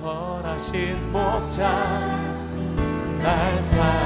선하신 목자 날 사랑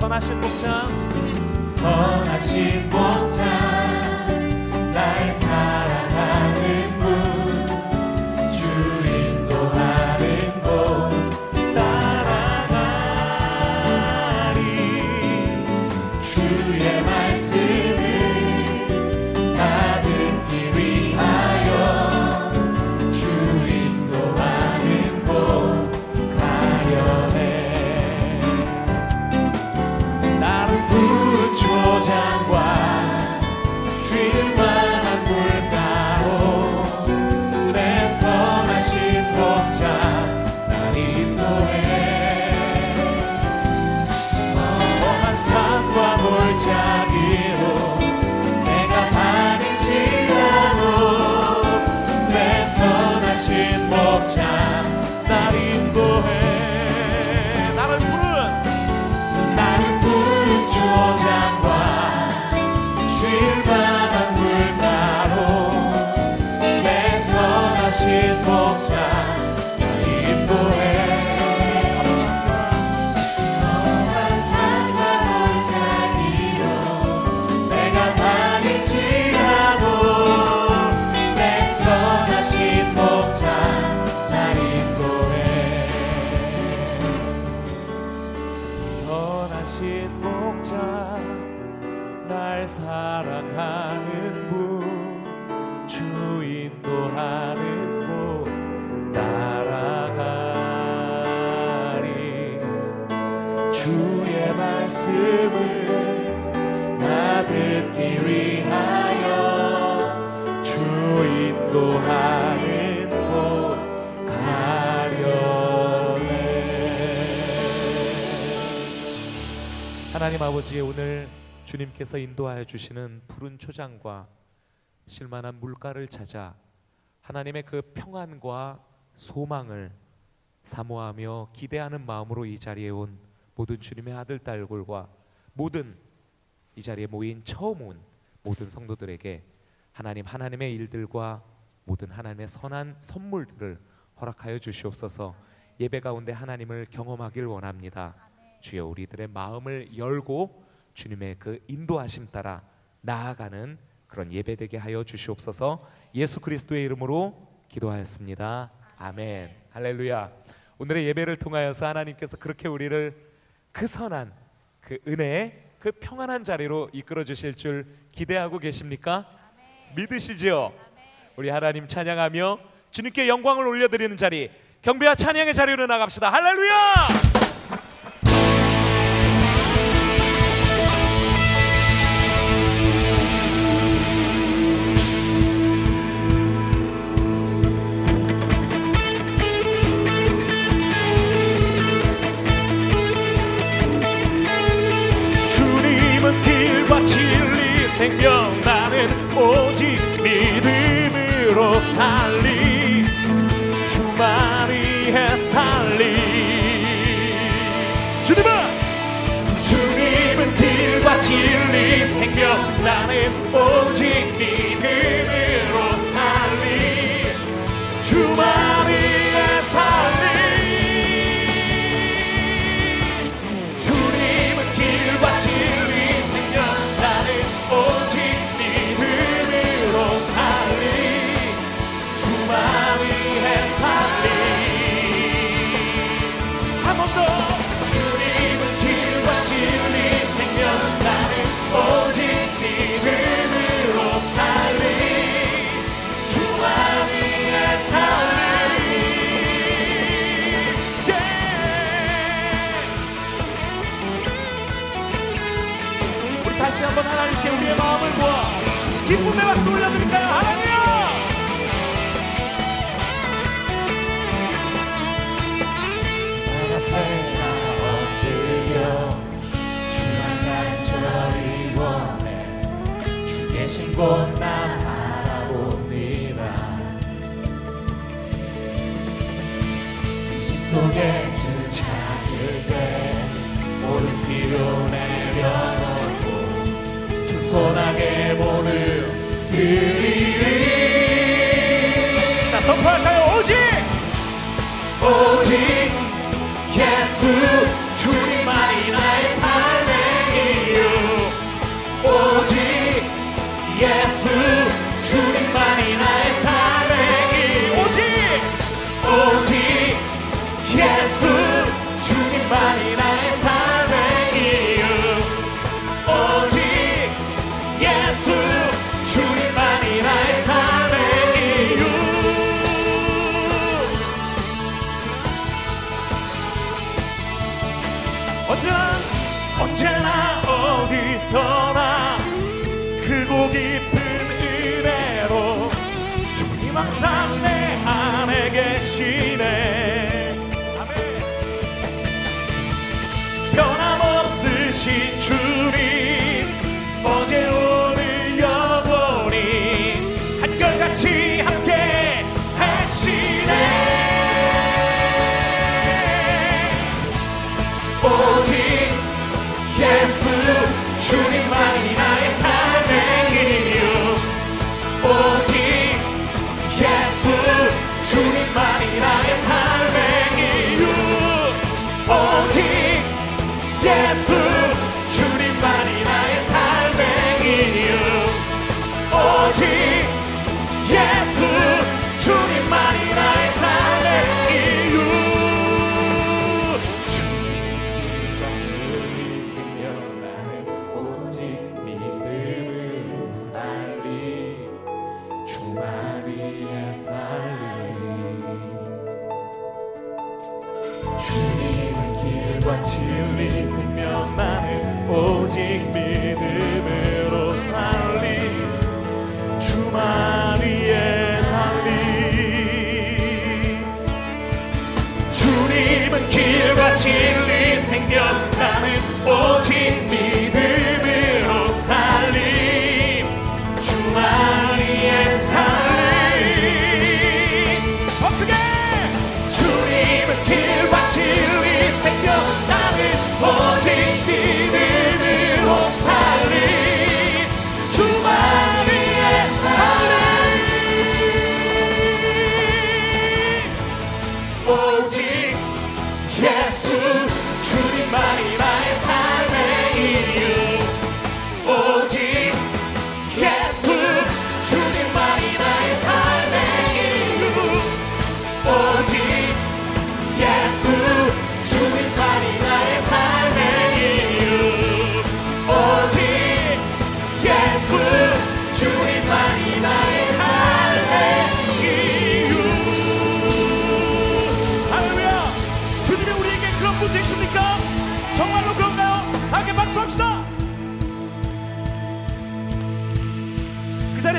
선하신 목자 선하신 목자 날 사랑 신 목자 날 사랑하는 하나님 아버지 오늘 주님께서 인도하여 주시는 푸른 초장과 실만한 물가를 찾아 하나님의 그 평안과 소망을 사모하며 기대하는 마음으로 이 자리에 온 모든 주님의 아들 딸골과 모든 이 자리에 모인 처음 온 모든 성도들에게 하나님 하나님의 일들과 모든 하나님의 선한 선물들을 허락하여 주시옵소서. 예배 가운데 하나님을 경험하길 원합니다. 주여 우리들의 마음을 열고 주님의 그 인도하심 따라 나아가는 그런 예배되게 하여 주시옵소서. 예수 그리스도의 이름으로 기도하였습니다. 아멘. 할렐루야. 오늘의 예배를 통하여서 하나님께서 그렇게 우리를 그 선한 그 은혜의 그 평안한 자리로 이끌어 주실 줄 기대하고 계십니까? 믿으시지요? 우리 하나님 찬양하며 주님께 영광을 올려드리는 자리 경배와 찬양의 자리로 나갑시다. 할렐루야! 살리 주 마리의 살리. 주님아! 주님은 길과 진리 생명 나는 오직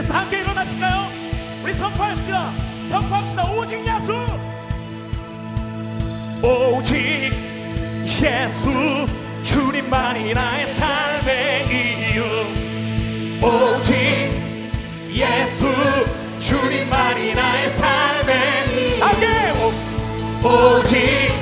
그래서 함께 일어나실까요? 우리 선포합시다. 선포합시다. 오직 예수. 오직 예수 주님만이 나의 삶의 이유. 오직 예수 주님만이 나의 삶의 이유. 아멘. 오직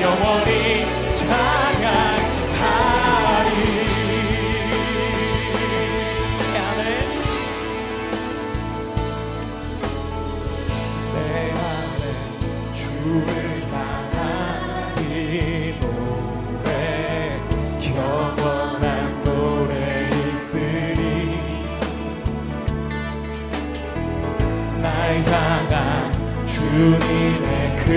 영원히 찬양하리. 내 안에 내 안에 주를 향한 이 노래 영원한 노래 있으니 날 향한 주님의 그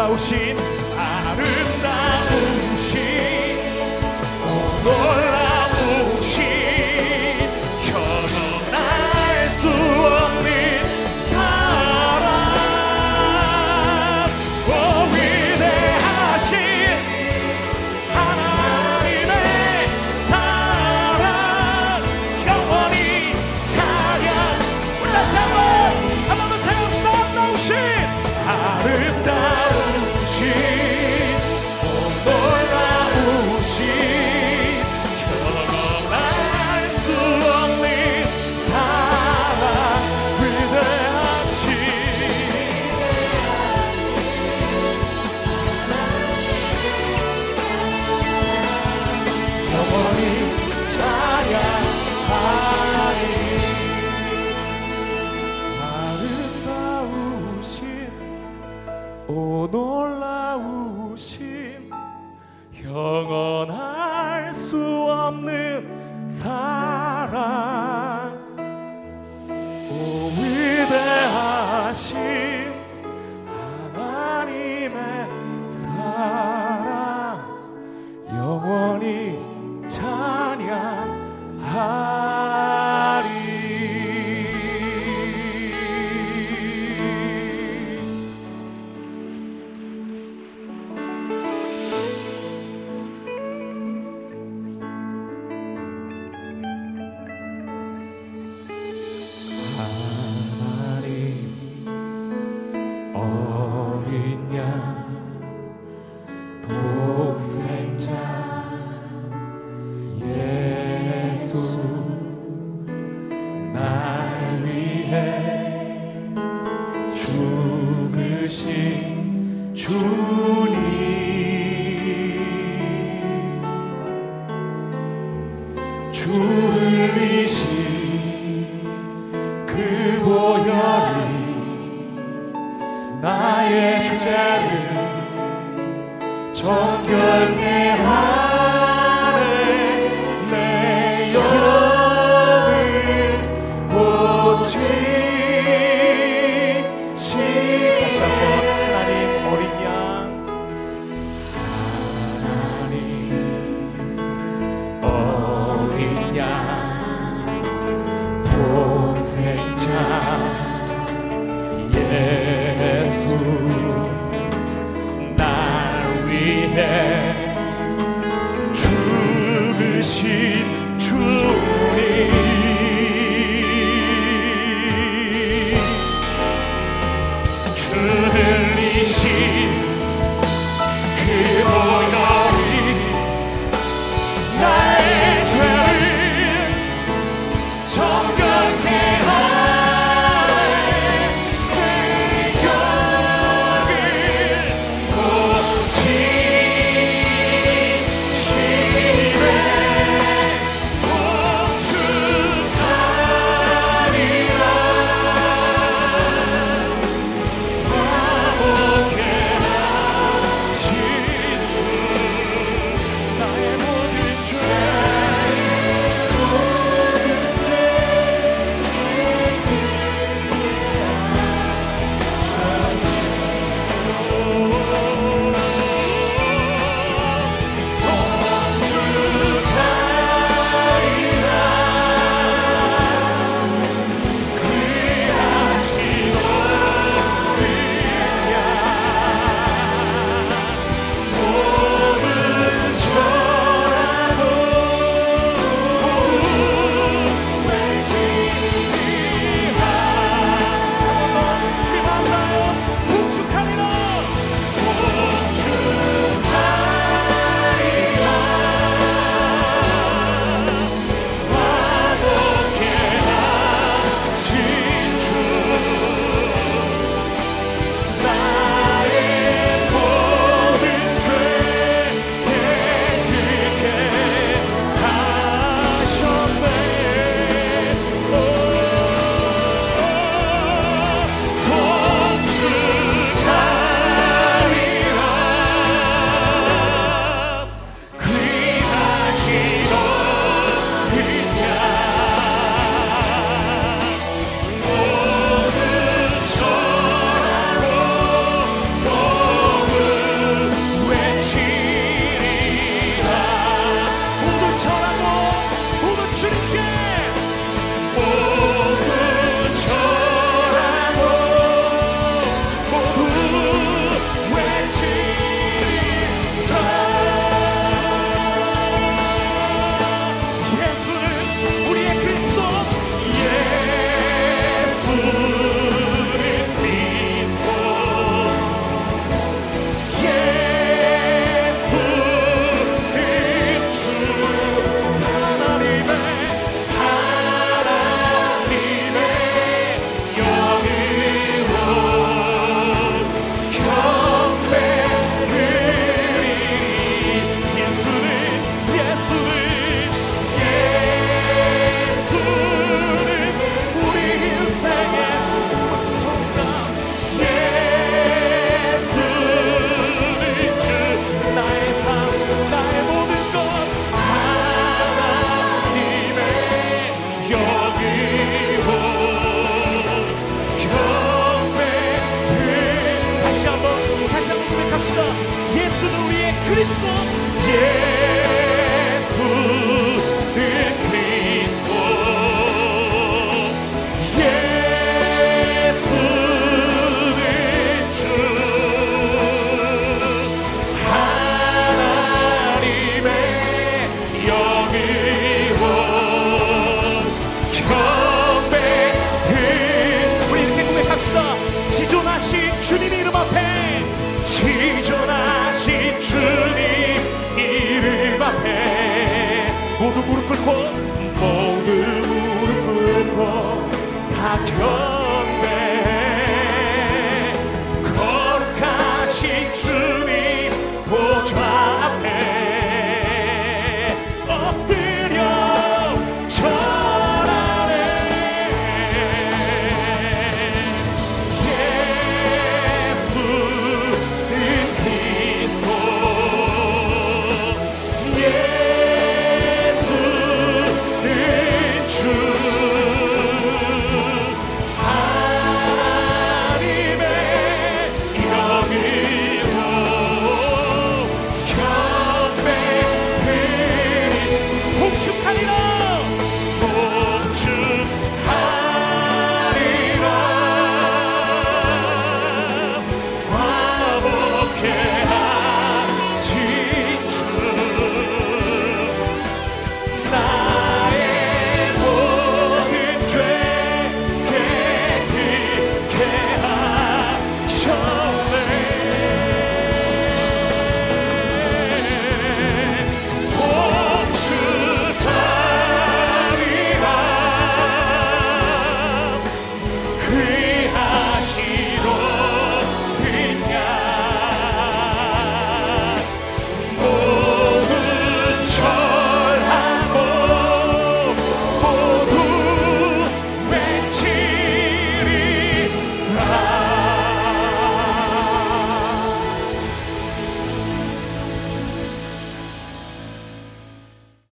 살아오신 주를 위해